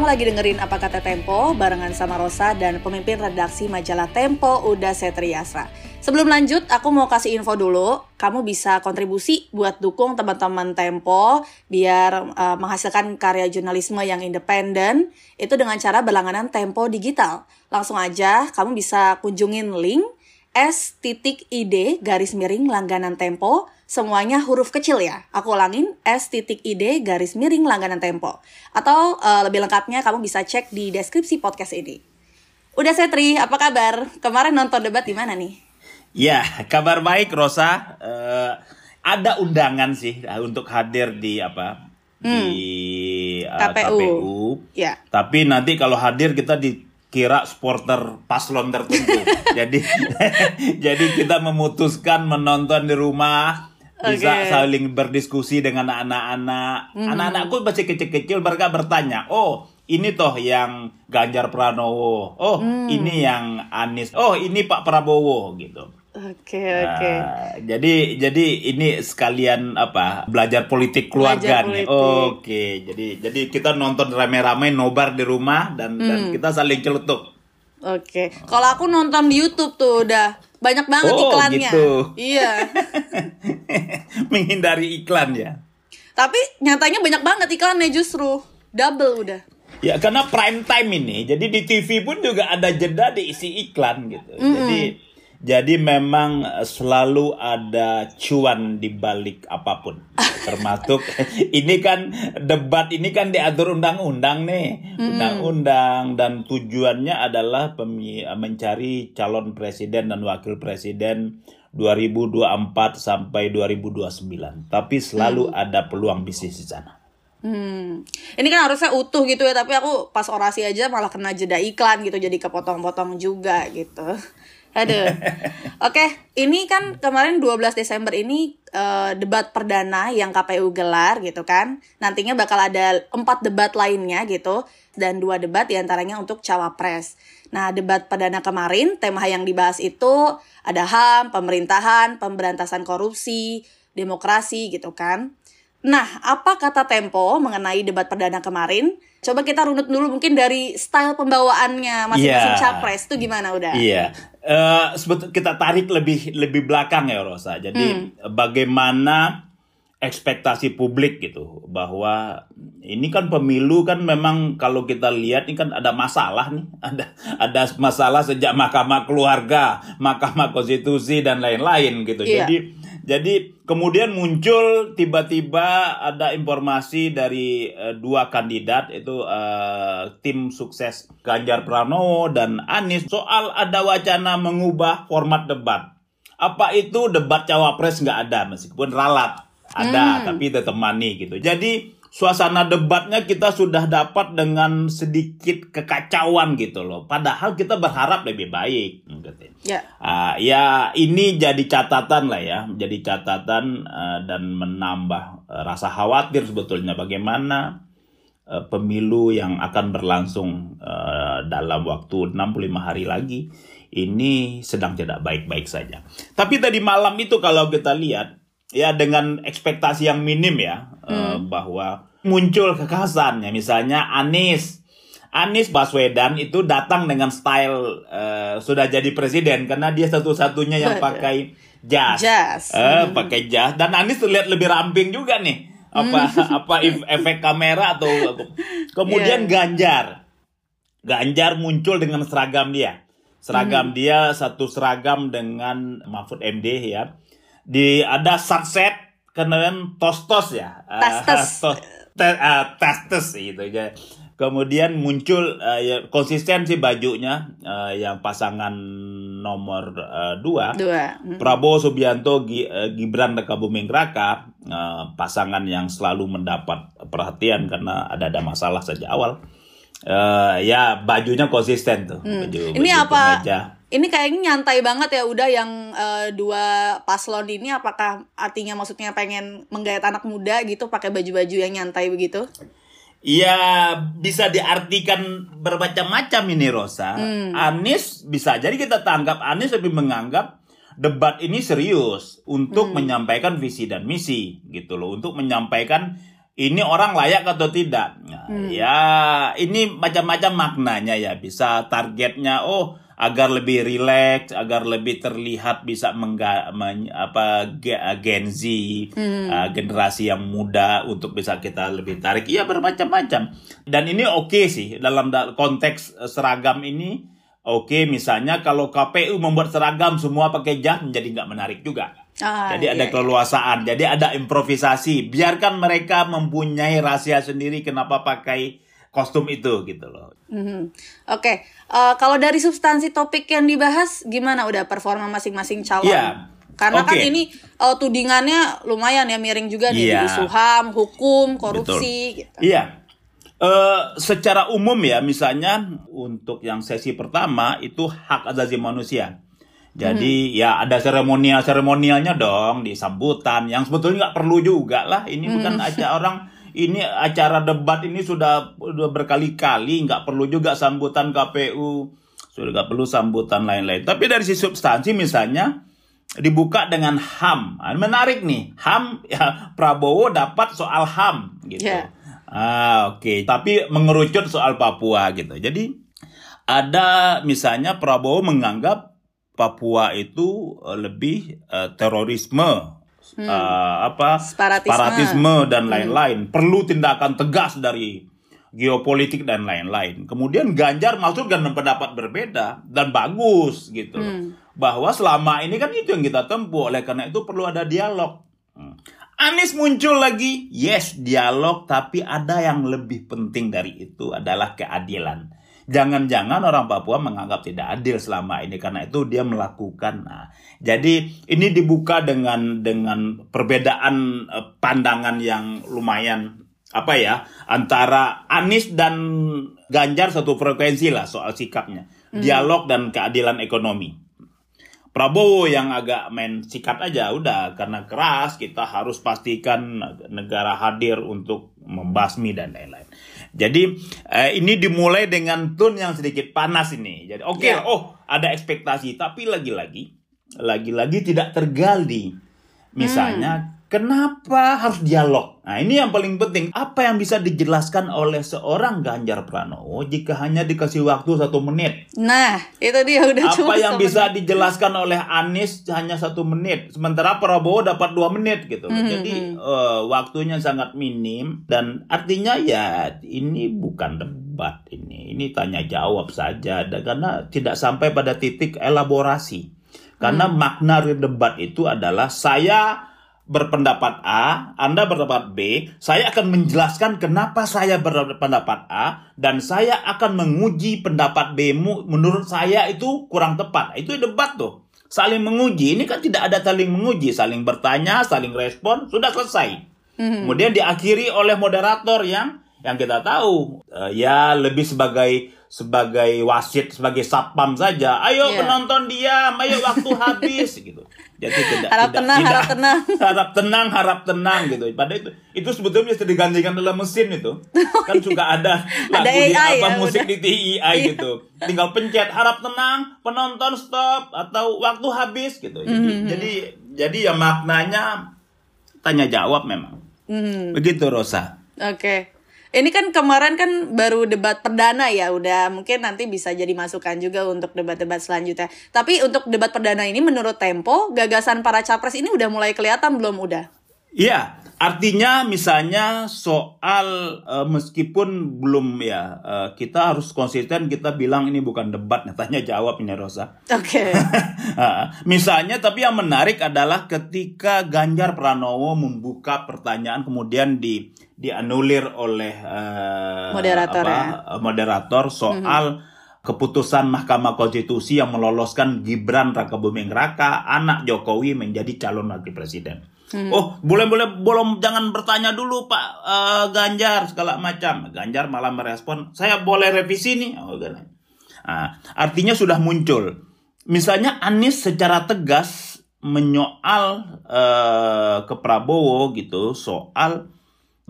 Kamu lagi dengerin Apa Kata Tempo barengan sama Rosa dan pemimpin redaksi majalah Tempo Uda Setriasra. Sebelum lanjut, aku mau kasih info dulu. Kamu bisa kontribusi buat dukung teman-teman Tempo biar uh, menghasilkan karya jurnalisme yang independen. Itu dengan cara berlangganan Tempo Digital. Langsung aja, kamu bisa kunjungin link s.id garis miring langganan Tempo semuanya huruf kecil ya. Aku ulangin S titik ID garis miring langganan tempo. Atau uh, lebih lengkapnya kamu bisa cek di deskripsi podcast ini. Udah Setri, apa kabar? Kemarin nonton debat di mana nih? Ya, kabar baik Rosa. Uh, ada undangan sih uh, untuk hadir di apa? Hmm. Di uh, KPU. KPU. Ya. Tapi nanti kalau hadir kita dikira supporter paslon tertentu. jadi jadi kita memutuskan menonton di rumah bisa okay. saling berdiskusi dengan anak-anak. Mm. Anak-anakku masih kecil-kecil mereka bertanya, "Oh, ini toh yang Ganjar Pranowo. Oh, mm. ini yang Anies. Oh, ini Pak Prabowo." gitu. Oke, okay, oke. Okay. Nah, jadi jadi ini sekalian apa? Belajar politik keluarga nih. Oke, okay. jadi jadi kita nonton rame-rame nobar di rumah dan mm. dan kita saling celutuk. Oke. Okay. Kalau aku nonton di YouTube tuh udah banyak banget oh, iklannya. Gitu. Iya. Menghindari iklan ya. Tapi nyatanya banyak banget iklannya justru. Double udah. Ya karena prime time ini. Jadi di TV pun juga ada jeda diisi iklan gitu. Mm -hmm. Jadi jadi memang eh, selalu ada cuan di balik apa pun. Termasuk ini kan debat ini kan diatur undang-undang nih. Undang-undang dan tujuannya adalah mencari calon presiden dan wakil presiden 2024 sampai 2029. Tapi selalu hmm. ada peluang bisnis di sana. Hmm. Ini kan harusnya utuh gitu ya, tapi aku pas orasi aja malah kena jeda iklan gitu, jadi kepotong-potong juga gitu. Aduh. Oke, okay, ini kan kemarin 12 Desember ini uh, debat perdana yang KPU gelar gitu kan. Nantinya bakal ada empat debat lainnya gitu dan dua debat di antaranya untuk cawapres. Nah, debat perdana kemarin tema yang dibahas itu ada HAM, pemerintahan, pemberantasan korupsi, demokrasi gitu kan. Nah, apa kata Tempo mengenai debat perdana kemarin? Coba kita runut dulu mungkin dari style pembawaannya masing-masing yeah. capres itu gimana udah? Iya, yeah. Uh, sebetulnya kita tarik lebih lebih belakang ya Rosa. Jadi hmm. bagaimana ekspektasi publik gitu bahwa ini kan pemilu kan memang kalau kita lihat ini kan ada masalah nih ada ada masalah sejak mahkamah keluarga mahkamah konstitusi dan lain-lain gitu yeah. jadi jadi kemudian muncul tiba-tiba ada informasi dari uh, dua kandidat itu uh, tim sukses Ganjar Pranowo dan Anies soal ada wacana mengubah format debat. Apa itu debat cawapres nggak ada meskipun ralat ada hmm. tapi ditemani gitu. Jadi suasana debatnya kita sudah dapat dengan sedikit kekacauan gitu loh. Padahal kita berharap lebih baik. Gitu. Ya. Uh, ya ini jadi catatan lah ya, jadi catatan uh, dan menambah uh, rasa khawatir sebetulnya bagaimana uh, pemilu yang akan berlangsung uh, dalam waktu 65 hari lagi ini sedang tidak baik-baik saja. Tapi tadi malam itu kalau kita lihat ya dengan ekspektasi yang minim ya hmm. uh, bahwa muncul kekhasannya misalnya Anies Anies Baswedan itu datang dengan style uh, sudah jadi presiden karena dia satu-satunya yang pakai jas, jas. Uh, hmm. pakai jas dan Anies terlihat lebih ramping juga nih apa hmm. apa efek kamera atau kemudian yeah. Ganjar Ganjar muncul dengan seragam dia seragam hmm. dia satu seragam dengan Mahfud MD ya di ada sunset kemudian tostos ya tastes uh, te, uh, gitu ya kemudian muncul uh, ya, konsisten sih bajunya uh, yang pasangan nomor uh, dua, dua. Hmm. Prabowo Subianto G, uh, Gibran Raka Buming Raka uh, pasangan yang selalu mendapat perhatian karena ada ada masalah sejak awal uh, ya bajunya konsisten tuh hmm. baju, ini baju apa kemeja ini kayaknya nyantai banget ya udah yang uh, dua paslon ini apakah artinya maksudnya pengen menggayat anak muda gitu pakai baju-baju yang nyantai begitu? Ya bisa diartikan bermacam-macam ini Rosa. Hmm. Anies bisa jadi kita tanggap Anies lebih menganggap debat ini serius untuk hmm. menyampaikan visi dan misi gitu loh, untuk menyampaikan ini orang layak atau tidak. Nah, Ya ini macam-macam maknanya ya. Bisa targetnya oh agar lebih rileks, agar lebih terlihat bisa mengga, men, apa ge- Gen Z, uh, generasi yang muda untuk bisa kita lebih tarik. Iya bermacam-macam. Dan ini oke sih dalam da- konteks eh, seragam ini. Oke, misalnya kalau KPU membuat seragam semua pakai jas menjadi nggak menarik juga. Ah, jadi ada iya, iya. keleluasaan, jadi ada improvisasi. Biarkan mereka mempunyai rahasia sendiri kenapa pakai kostum itu gitu loh. Mhm. Oke, Eh, kalau dari substansi topik yang dibahas, gimana udah performa masing-masing calon? Iya. Karena kan Oke. ini eh, tudingannya lumayan ya miring juga nih Iya. di isu HAM, hukum, korupsi gitu. Iya. Eh, secara umum ya, misalnya untuk yang sesi pertama itu hak asasi manusia. Jadi ya ada seremonial seremonialnya dong di sambutan yang sebetulnya nggak perlu juga lah. Ini bukan acara orang ini acara debat ini sudah, berkali-kali nggak perlu juga sambutan KPU sudah nggak perlu sambutan lain-lain. Tapi dari sisi substansi misalnya dibuka dengan HAM. Ah, Menarik nih, HAM ya Prabowo dapat soal HAM gitu. Ya. Ah, oke. Tapi mengerucut soal Papua gitu. Jadi ada misalnya Prabowo menganggap Papua itu eh, lebih eh, terorisme eh, apa Separatisme. dan lain-lain. Perlu tindakan tegas dari geopolitik dan lain-lain. Kemudian Ganjar masuk dengan pendapat berbeda dan bagus gitu. loh. Bahwa selama ini kan itu yang kita tempuh. Oleh karena itu perlu ada dialog. Hmm. Anies muncul lagi, yes dialog, tapi ada yang lebih penting dari itu adalah keadilan. Jangan-jangan orang Papua menganggap tidak adil selama ini karena itu dia melakukan. Nah, jadi ini dibuka dengan dengan perbedaan eh, pandangan yang lumayan apa ya antara Anies dan Ganjar satu frekuensi lah soal sikapnya, dialog dan keadilan ekonomi. Prabowo yang agak main sikat aja udah karena keras kita harus pastikan negara hadir untuk membasmi dan lain-lain. Jadi eh, ini dimulai dengan tone yang sedikit panas ini. Jadi oke Ya. oh ada ekspektasi tapi lagi-lagi lagi-lagi tidak tergali. Misalnya kenapa harus dialog? Nah, ini yang paling penting. Apa yang bisa dijelaskan oleh seorang Ganjar Pranowo jika hanya dikasih waktu satu menit? Nah, itu dia udah cuma apa yang semen- bisa dijelaskan oleh Anies hanya satu menit, sementara Prabowo dapat dua menit gitu. Hmm, Jadi eh, waktunya sangat minim dan artinya ya ini bukan debat ini, ini tanya jawab saja, dan karena tidak sampai pada titik elaborasi. Karena Hmm. makna debat itu adalah saya berpendapat A, Anda berpendapat B, saya akan menjelaskan kenapa saya berpendapat A dan saya akan menguji pendapat B menurut saya itu kurang tepat. Itu debat tuh. Saling menguji. Ini kan tidak ada saling menguji, saling bertanya, saling respon, sudah selesai. Kemudian diakhiri oleh moderator yang yang kita tahu eh, ya lebih sebagai sebagai wasit sebagai satpam saja. Ayo Iya. penonton diam, ayo waktu habis gitu. Jadi tidak Harap tidak, tenang, tidak- harap tenang. harap tenang, harap tenang gitu. Pada itu itu sebetulnya bisa digantikan dalam mesin itu. Kan juga ada lagu Ada di AI apa ya, musik udah. di TII gitu. Tinggal pencet harap tenang, penonton stop atau waktu habis gitu. Jadi Mm-hmm. jadi jadi ya maknanya tanya jawab memang. Mhm. Begitu Rosa. Oke. Ini kan kemarin kan baru debat perdana ya, udah mungkin nanti bisa jadi masukan juga untuk debat-debat selanjutnya. Tapi untuk debat perdana ini menurut Tempo, gagasan para capres ini udah mulai kelihatan belum udah? Iya, artinya misalnya soal eh, meskipun belum ya eh, kita harus konsisten kita bilang ini bukan debat, tanya jawab ini Rosa. Oke. Ah, misalnya tapi yang menarik adalah ketika Ganjar Pranowo membuka pertanyaan kemudian di dianulir oleh eh, Moderator apa, ya. moderator soal keputusan Mahkamah Konstitusi yang meloloskan Gibran Rakabuming Raka anak Jokowi menjadi calon wakil presiden. Oh, boleh-boleh belum jangan bertanya dulu Pak eh, Ganjar segala macam. Ganjar malah merespon, "Saya boleh revisi nih." Oh, gitu. Nah, artinya sudah muncul. Misalnya Anies secara tegas menyoal eh, ke Prabowo gitu soal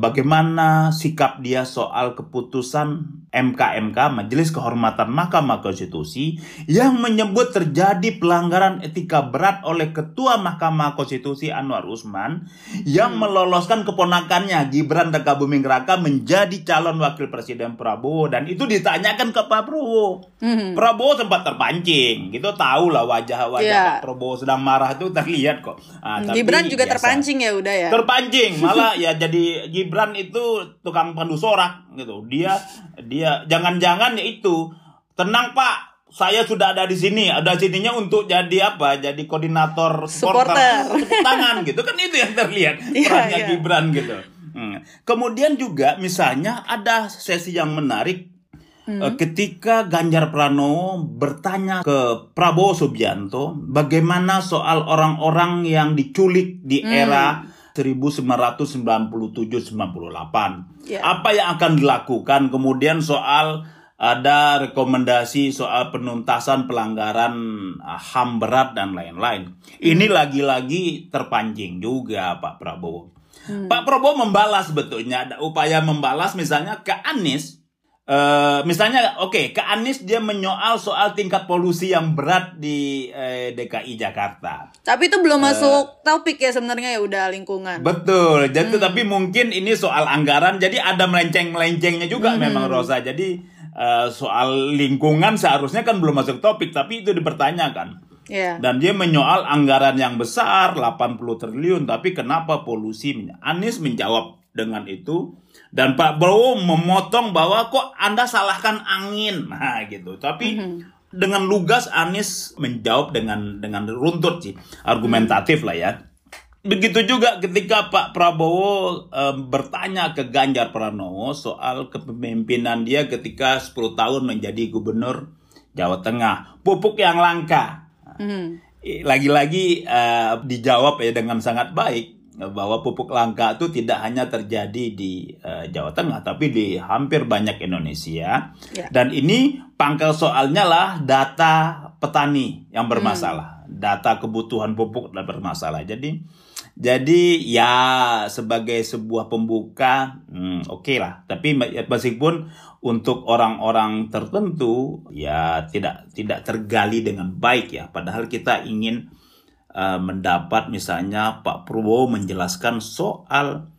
bagaimana sikap dia soal keputusan MKMK Majelis Kehormatan Mahkamah Konstitusi yang menyebut terjadi pelanggaran etika berat oleh Ketua Mahkamah Konstitusi Anwar Usman yang meloloskan keponakannya Gibran Raka Buming Raka menjadi calon wakil presiden Prabowo dan itu ditanyakan ke Pak Prabowo. Hmm. Prabowo sempat terpancing, gitu tahu lah wajah-wajah Iya. Pak Prabowo sedang marah itu terlihat kok. Ah, tapi Gibran juga biasa. terpancing ya udah ya. Terpancing, malah ya jadi Gibran itu tukang pandu sorak gitu. Dia dia jangan-jangan ya itu tenang Pak, saya sudah ada di sini, ada sininya untuk jadi apa? Jadi koordinator Supporter. tepuk tangan gitu kan itu yang terlihat Iya, perannya iya. Gibran gitu. Hmm. Kemudian juga misalnya ada sesi yang menarik Hmm. eh, ketika Ganjar Pranowo bertanya ke Prabowo Subianto bagaimana soal orang-orang yang diculik di Hmm. Era 1997-98. Ya. Apa yang akan dilakukan kemudian soal ada rekomendasi soal penuntasan pelanggaran ah, HAM berat dan lain-lain. Ini lagi-lagi terpancing juga Pak Prabowo. Pak Prabowo membalas sebetulnya ada upaya membalas misalnya ke Anies Eh, misalnya oke ke Anies dia menyoal soal tingkat polusi yang berat di eh, DKI Jakarta. Tapi itu belum masuk topik ya sebenarnya ya udah lingkungan. Betul. Jadi tapi mungkin ini soal anggaran jadi ada melenceng-melencengnya juga memang Rosa. Jadi eh, soal lingkungan seharusnya kan belum masuk topik tapi itu dipertanyakan. Ya. Dan dia menyoal anggaran yang besar 80 triliun tapi kenapa polusi? Anies menjawab dengan itu dan Pak Prabowo memotong bahwa kok Anda salahkan angin. Nah, gitu. Tapi dengan lugas Anies menjawab dengan dengan runtut sih, argumentatif lah ya. Begitu juga ketika Pak Prabowo eh, bertanya ke Ganjar Pranowo soal kepemimpinan dia ketika 10 tahun menjadi gubernur Jawa Tengah. Pupuk yang langka. Hmm. Lagi-lagi eh, dijawab ya dengan sangat baik bahwa pupuk langka itu tidak hanya terjadi di eh, Jawa Tengah tapi di hampir banyak Indonesia. Ya. Dan ini pangkal soalnya lah data petani yang bermasalah, data kebutuhan pupuk dan bermasalah. Jadi jadi ya sebagai sebuah pembuka hmm, oke lah. Tapi meskipun untuk orang-orang tertentu ya tidak tidak tergali dengan baik ya. Padahal kita ingin uh, mendapat misalnya Pak Prabowo menjelaskan soal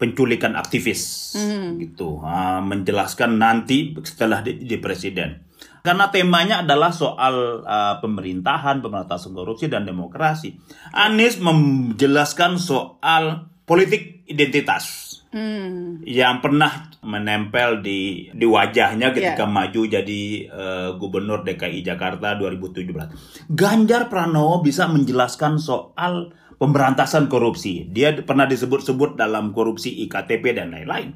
penculikan aktivis gitu, Ah, menjelaskan nanti setelah di, di presiden. Karena temanya adalah soal uh, pemerintahan, pemerintahan korupsi dan demokrasi. Anies menjelaskan soal politik identitas Hmm. yang pernah menempel di di wajahnya ketika maju jadi eh, gubernur DKI Jakarta 2017. Ganjar Pranowo bisa menjelaskan soal pemberantasan korupsi. Dia pernah disebut-sebut dalam korupsi IKTP dan lain-lain.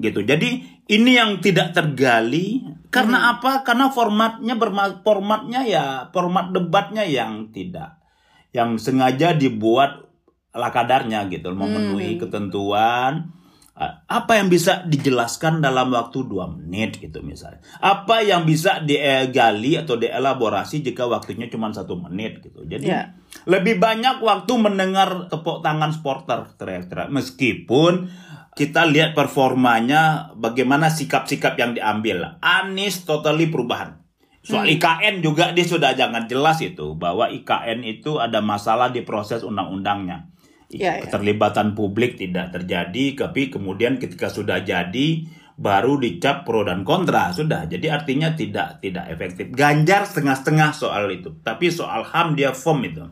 Gitu. Jadi ini yang tidak tergali karena apa? Karena formatnya berma formatnya ya format debatnya yang tidak yang sengaja dibuat ala kadarnya gitu memenuhi ketentuan Uh, apa yang bisa dijelaskan dalam waktu dua menit gitu misalnya? Apa yang bisa digali atau dielaborasi jika waktunya cuma satu menit gitu? Jadi Ya. lebih banyak waktu mendengar tepuk tangan supporter teriak-teriak meskipun kita lihat performanya bagaimana sikap-sikap yang diambil. Anies totally perubahan. Soal IKN juga dia sudah jangan jelas itu bahwa IKN itu ada masalah di proses undang-undangnya Ya, ya. keterlibatan publik tidak terjadi tapi kemudian ketika sudah jadi baru dicap pro dan kontra. Sudah jadi artinya tidak tidak efektif. Ganjar setengah-setengah soal itu tapi soal HAM dia firm itu.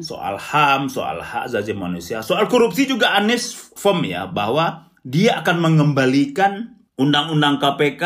Soal HAM soal hak asasi manusia soal korupsi juga Anies firm ya bahwa dia akan mengembalikan undang-undang KPK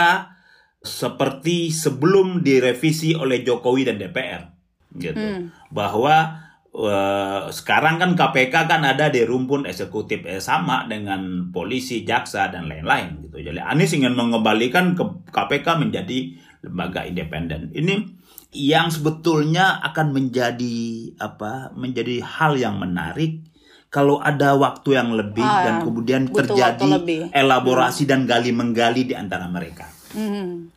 seperti sebelum direvisi oleh Jokowi dan DPR gitu. Bahwa eh, sekarang kan KPK kan ada di rumpun eksekutif eh, sama dengan polisi, jaksa dan lain-lain gitu. Jadi Anies ingin mengembalikan ke KPK menjadi lembaga independen. Ini yang sebetulnya akan menjadi apa? Menjadi hal yang menarik kalau ada waktu yang lebih Ah, dan kemudian terjadi elaborasi dan gali menggali di antara mereka. Hmm.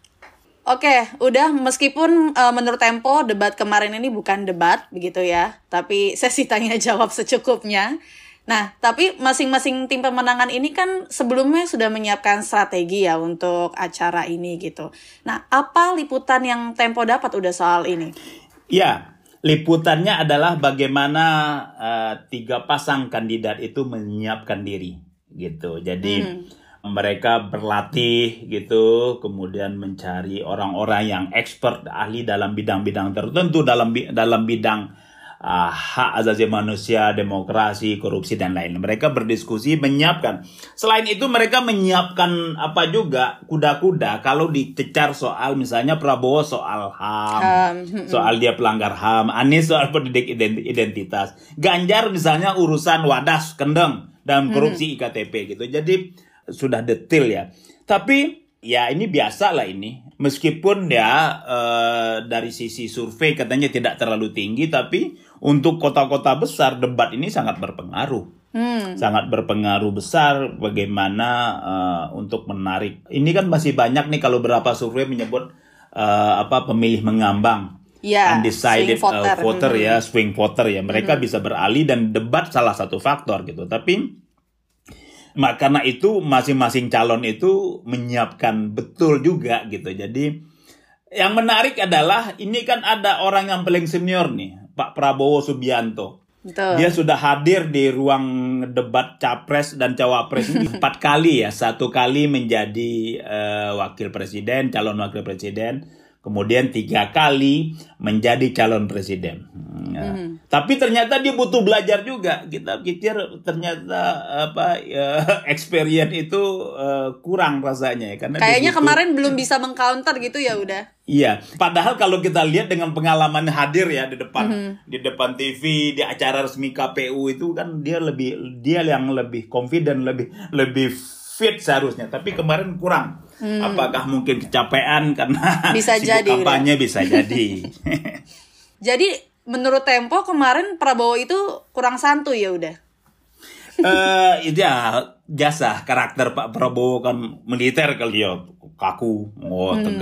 Oke, udah meskipun eh, menurut Tempo debat kemarin ini bukan debat begitu ya, tapi sesi tanya jawab secukupnya. Nah, tapi masing-masing tim pemenangan ini kan sebelumnya sudah menyiapkan strategi ya untuk acara ini gitu. Nah, apa liputan yang Tempo dapat udah soal ini? Ya, liputannya adalah bagaimana uh, tiga pasang kandidat itu menyiapkan diri gitu. Jadi hmm. Mereka berlatih gitu, kemudian mencari orang-orang yang expert ahli dalam bidang-bidang tertentu dalam dalam bidang uh, hak asasi manusia, demokrasi, korupsi dan lain. Mereka berdiskusi menyiapkan. Selain itu mereka menyiapkan apa juga kuda-kuda kalau dicecar soal misalnya Prabowo soal HAM, um, soal dia pelanggar HAM, Anies soal pendidik identitas, Ganjar misalnya urusan wadas, kendeng dan korupsi IKTP gitu. Jadi sudah detail ya. Tapi ya ini biasa lah ini. Meskipun ya uh, dari sisi survei katanya tidak terlalu tinggi, tapi untuk kota-kota besar debat ini sangat berpengaruh. Hmm. Sangat berpengaruh besar bagaimana uh, untuk menarik. Ini kan masih banyak nih kalau berapa survei menyebut uh, apa pemilih mengambang. Ya, undecided swing voter, uh, voter hmm. ya, swing voter ya. Mereka hmm. bisa beralih dan debat salah satu faktor gitu. Tapi karena itu masing-masing calon itu menyiapkan betul juga gitu. Jadi yang menarik adalah ini kan ada orang yang paling senior nih Pak Prabowo Subianto. Betul. Dia sudah hadir di ruang debat capres dan cawapres empat kali ya, satu kali menjadi uh, wakil presiden, calon wakil presiden, kemudian tiga kali menjadi calon presiden. Ya. Hmm. Tapi ternyata dia butuh belajar juga. Kita pikir ternyata apa ya, experience itu uh, kurang rasanya ya karena kayaknya butuh... kemarin belum bisa mengcounter gitu ya udah. Iya, padahal kalau kita lihat dengan pengalaman hadir ya di depan mm -hmm. di depan TV di acara resmi KPU itu kan dia lebih dia yang lebih confident lebih lebih fit seharusnya tapi kemarin kurang hmm. apakah mungkin kecapean karena bisa jadi. kampanye? Bisa jadi. Jadi menurut Tempo kemarin Prabowo itu kurang santuy ya udah? Eh uh, ya jasa karakter Pak Prabowo kan militer kali ya kaku, oh hmm.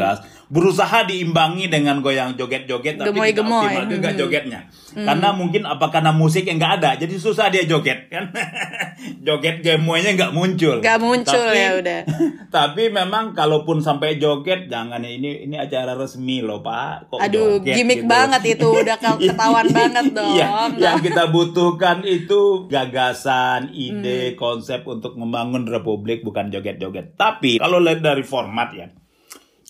Berusaha diimbangi dengan goyang joget-joget tapi gemoy, tidak gemoy. optimal juga hmm. jogetnya. Hmm. Karena mungkin apa karena musik yang nggak ada, jadi susah dia joget kan. joget gemoynya nggak muncul. Nggak muncul tapi, ya udah. tapi memang kalaupun sampai joget jangan ini ini acara resmi loh Pak. Kok Aduh, joget, gimmick gitu. banget itu udah ketahuan banget iya, dong. Ya, yang kita butuhkan itu gagasan, ide, hmm. konsep untuk membangun republik bukan joget-joget. Tapi kalau lihat dari format ya.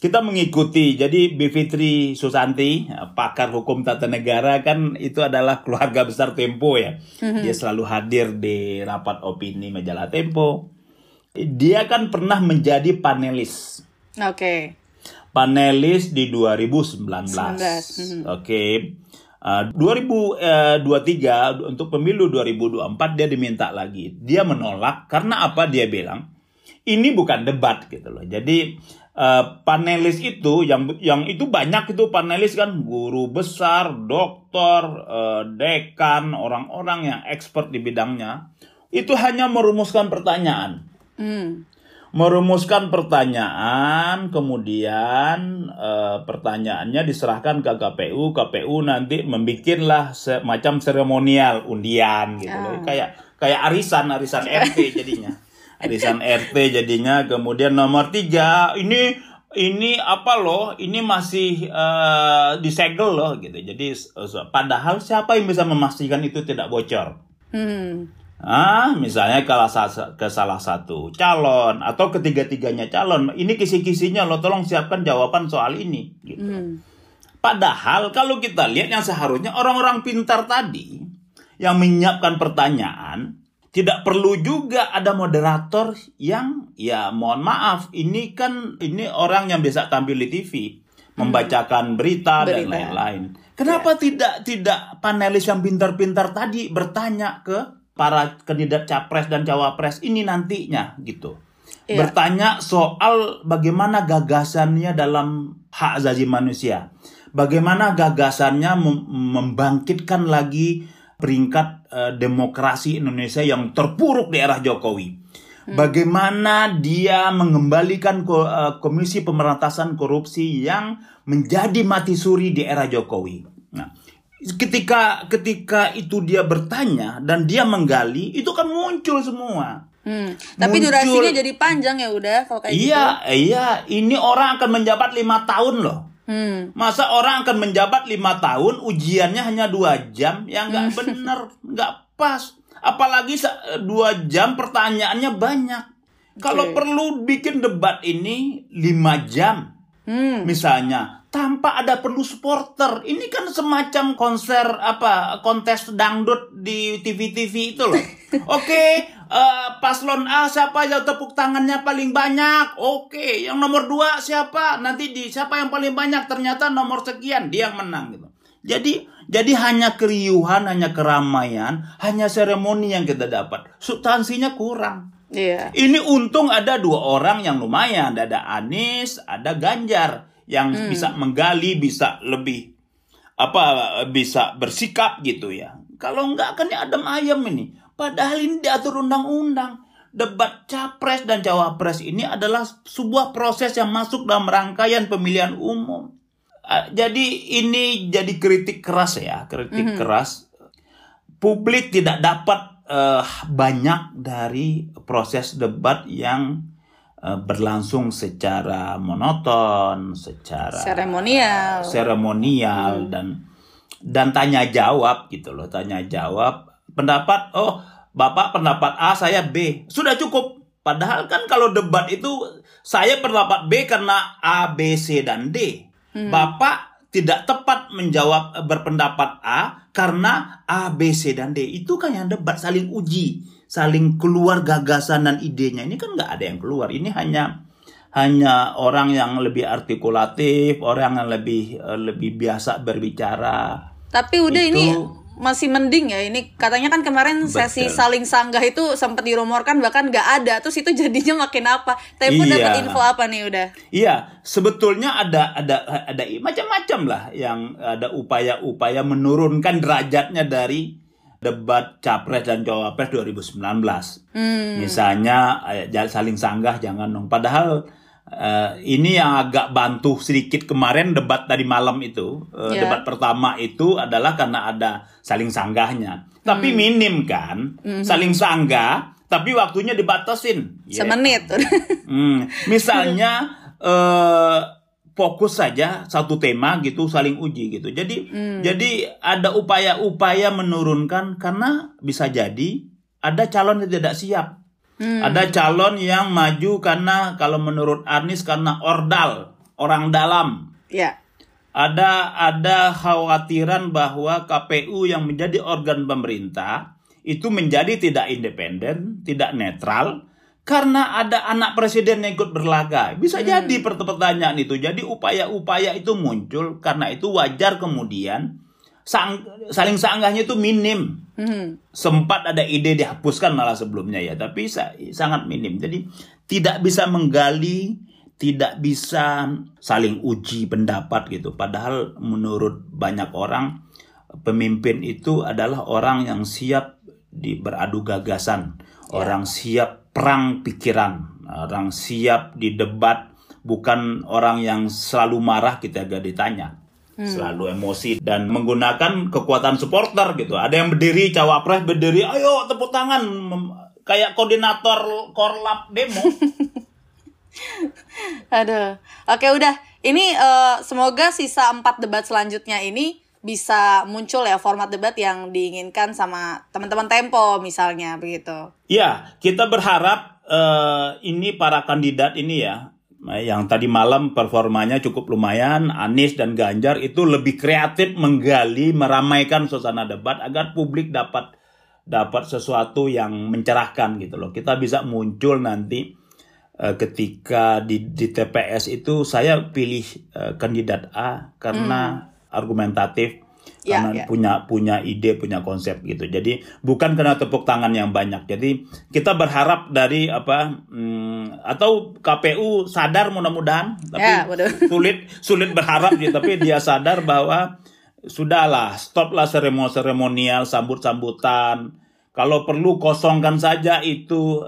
Kita mengikuti, jadi Bivitri Susanti, pakar hukum tata negara kan itu adalah keluarga besar Tempo ya. Mm-hmm. Dia selalu hadir di rapat opini majalah Tempo. Dia kan pernah menjadi panelis. Oke. Okay. Panelis di 2019. Mm-hmm. Oke. Okay. Uh, 2023 untuk pemilu 2024 dia diminta lagi. Dia menolak karena apa dia bilang? ini bukan debat gitu loh. Jadi uh, panelis itu yang yang itu banyak itu panelis kan guru besar, dokter, uh, dekan, orang-orang yang expert di bidangnya itu hanya merumuskan pertanyaan. Hmm. Merumuskan pertanyaan, kemudian uh, pertanyaannya diserahkan ke KPU, KPU nanti membikinlah semacam seremonial undian gitu loh. Ah. Kayak kayak arisan, arisan RT jadinya arisan RT jadinya kemudian nomor tiga ini ini apa loh ini masih uh, disegel loh gitu jadi uh, padahal siapa yang bisa memastikan itu tidak bocor hmm. Ah, misalnya kalau ke salah satu calon atau ketiga-tiganya calon, ini kisi-kisinya lo tolong siapkan jawaban soal ini gitu. Hmm. Padahal kalau kita lihat yang seharusnya orang-orang pintar tadi yang menyiapkan pertanyaan tidak perlu juga ada moderator yang ya mohon maaf ini kan ini orang yang bisa tampil di TV membacakan berita, berita. dan lain-lain. Kenapa ya. tidak tidak panelis yang pintar-pintar tadi bertanya ke para kandidat capres dan cawapres ini nantinya gitu. Ya. Bertanya soal bagaimana gagasannya dalam hak asasi manusia. Bagaimana gagasannya membangkitkan lagi peringkat uh, demokrasi Indonesia yang terpuruk di era Jokowi. Hmm. Bagaimana dia mengembalikan uh, Komisi Pemberantasan Korupsi yang menjadi mati suri di era Jokowi. Nah, ketika ketika itu dia bertanya dan dia menggali itu kan muncul semua. Hmm. Tapi Muncul- durasinya jadi panjang ya udah kalau kayak Iya, iya, ini orang akan menjabat lima tahun loh. Hmm. Masa orang akan menjabat lima tahun, ujiannya hanya dua jam, ya nggak Hmm. bener, nggak pas. Apalagi sa- dua jam pertanyaannya banyak. Kalau Oke. perlu bikin debat ini lima jam, Hmm. misalnya, tanpa ada perlu supporter. Ini kan semacam konser apa kontes dangdut di TV-TV itu loh. Oke, eh, paslon A siapa yang tepuk tangannya paling banyak? Oke, yang nomor dua siapa? Nanti di siapa yang paling banyak? Ternyata nomor sekian dia yang menang gitu. Jadi jadi hanya keriuhan, hanya keramaian, hanya seremoni yang kita dapat. Substansinya kurang. Iya. Ini untung ada dua orang yang lumayan, ada Anies, ada Ganjar yang bisa menggali, bisa lebih apa bisa bersikap gitu ya. Kalau enggak kan ya adem ayam ini. Padahal ini diatur undang-undang. Debat capres dan cawapres ini adalah sebuah proses yang masuk dalam rangkaian pemilihan umum. Jadi ini jadi kritik keras ya, kritik keras publik tidak dapat eh, banyak dari proses debat yang eh, berlangsung secara monoton, secara Seremonial. seremonial dan dan tanya jawab gitu loh, tanya jawab pendapat oh Bapak pendapat A, saya B. Sudah cukup. Padahal kan kalau debat itu saya pendapat B karena A, B, C dan D. Bapak tidak tepat menjawab eh, berpendapat A karena A, B, C dan D. Itu kan yang debat saling uji, saling keluar gagasan dan idenya. Ini kan nggak ada yang keluar. Ini hanya hanya orang yang lebih artikulatif, orang yang lebih eh, lebih biasa berbicara. Tapi udah Itu- ini masih mending ya ini katanya kan kemarin sesi Betul. saling sanggah itu sempat dirumorkan bahkan nggak ada terus itu jadinya makin apa Tempo Iya. dapat info apa nih udah Iya, sebetulnya ada ada ada macam-macam lah yang ada upaya-upaya menurunkan derajatnya dari debat capres dan cawapres 2019. Hmm. Misalnya eh, saling sanggah jangan dong. Padahal eh, ini yang agak bantu sedikit kemarin debat tadi malam itu. Eh, Ya. Debat pertama itu adalah karena ada saling sanggahnya. Tapi Hmm. minim kan? Saling sanggah tapi waktunya dibatasin. Ya. semenit Hmm, misalnya eh fokus saja satu tema gitu saling uji gitu. Jadi jadi ada upaya-upaya menurunkan karena bisa jadi ada calon yang tidak siap. Ada calon yang maju karena kalau menurut Anies karena ordal, orang dalam. ya Ada ada khawatiran bahwa KPU yang menjadi organ pemerintah itu menjadi tidak independen, tidak netral karena ada anak presiden yang ikut berlaga. Bisa jadi pert- pertanyaan itu. Jadi upaya-upaya itu muncul karena itu wajar kemudian sang- saling sanggahnya itu minim. Hmm. Sempat ada ide dihapuskan malah sebelumnya ya, tapi sa- sangat minim. Jadi tidak bisa menggali, tidak bisa saling uji pendapat gitu. Padahal menurut banyak orang pemimpin itu adalah orang yang siap di beradu gagasan, orang siap perang pikiran, orang siap di debat, bukan orang yang selalu marah kita gak ditanya selalu emosi dan menggunakan kekuatan supporter gitu. Ada yang berdiri cawapres berdiri, ayo tepuk tangan. Kayak koordinator korlap demo. aduh. Oke udah. Ini eh, semoga sisa empat debat selanjutnya ini bisa muncul ya format debat yang diinginkan sama teman-teman Tempo misalnya begitu. Ya, kita berharap eh, ini para kandidat ini ya, yang tadi malam performanya cukup lumayan, Anies dan Ganjar itu lebih kreatif menggali, meramaikan suasana debat agar publik dapat dapat sesuatu yang mencerahkan gitu loh. Kita bisa muncul nanti eh, ketika di, di TPS itu saya pilih eh, kandidat A karena argumentatif Ya, karena ya. punya punya ide punya konsep gitu jadi bukan karena tepuk tangan yang banyak jadi kita berharap dari apa hmm, atau KPU sadar mudah-mudahan tapi betul. sulit sulit berharap gitu tapi dia sadar bahwa sudahlah stoplah seremonial seremonial sambut sambutan kalau perlu kosongkan saja itu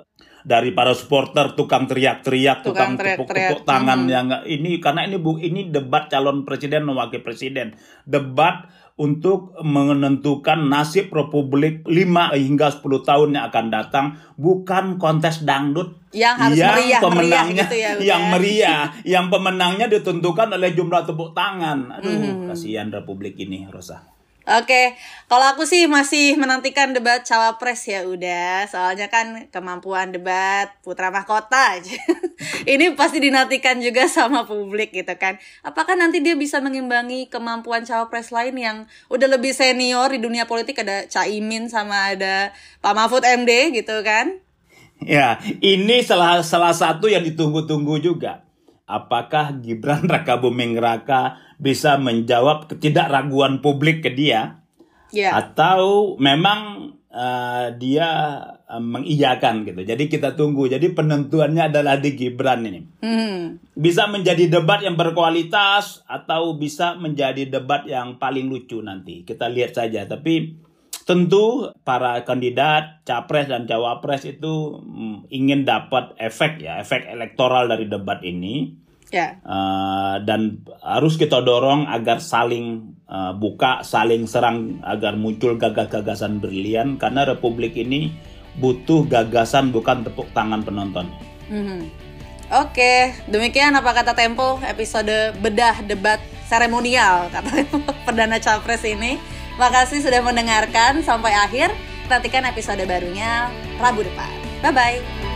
dari para supporter tukang teriak-teriak, Tukang tepuk-tepuk tangan Hmm. yang ini karena ini bu ini debat calon presiden dan wakil presiden, debat untuk menentukan nasib Republik 5 hingga 10 tahun yang akan datang bukan kontes dangdut. Yang harus yang meriah, pemenangnya meriah gitu ya, yang meriah. Yang pemenangnya ditentukan oleh jumlah tepuk tangan. Aduh Hmm. kasihan Republik ini Rosa Oke, kalau aku sih masih menantikan debat cawapres ya udah, soalnya kan kemampuan debat putra mahkota aja. Ini pasti dinantikan juga sama publik gitu kan. Apakah nanti dia bisa mengimbangi kemampuan cawapres lain yang udah lebih senior di dunia politik ada Caimin sama ada Pak Mahfud MD gitu kan? Ya, ini salah salah satu yang ditunggu-tunggu juga. Apakah Gibran Raka Buming Raka bisa menjawab ketidakraguan publik ke dia Ya. atau memang eh, dia eh, mengiyakan gitu. Jadi kita tunggu. Jadi penentuannya adalah di Gibran ini. Hmm. Bisa menjadi debat yang berkualitas atau bisa menjadi debat yang paling lucu nanti. Kita lihat saja. Tapi tentu para kandidat capres dan cawapres itu mm, ingin dapat efek ya, efek elektoral dari debat ini. Ya. Uh, dan harus kita dorong agar saling uh, buka, saling serang agar muncul gagasan-gagasan brilian karena Republik ini butuh gagasan bukan tepuk tangan penonton. Mhm. Oke, demikian apa kata Tempo episode bedah debat seremonial kata Tempo perdana capres ini. Makasih sudah mendengarkan sampai akhir. Nantikan episode barunya Rabu depan. Bye bye.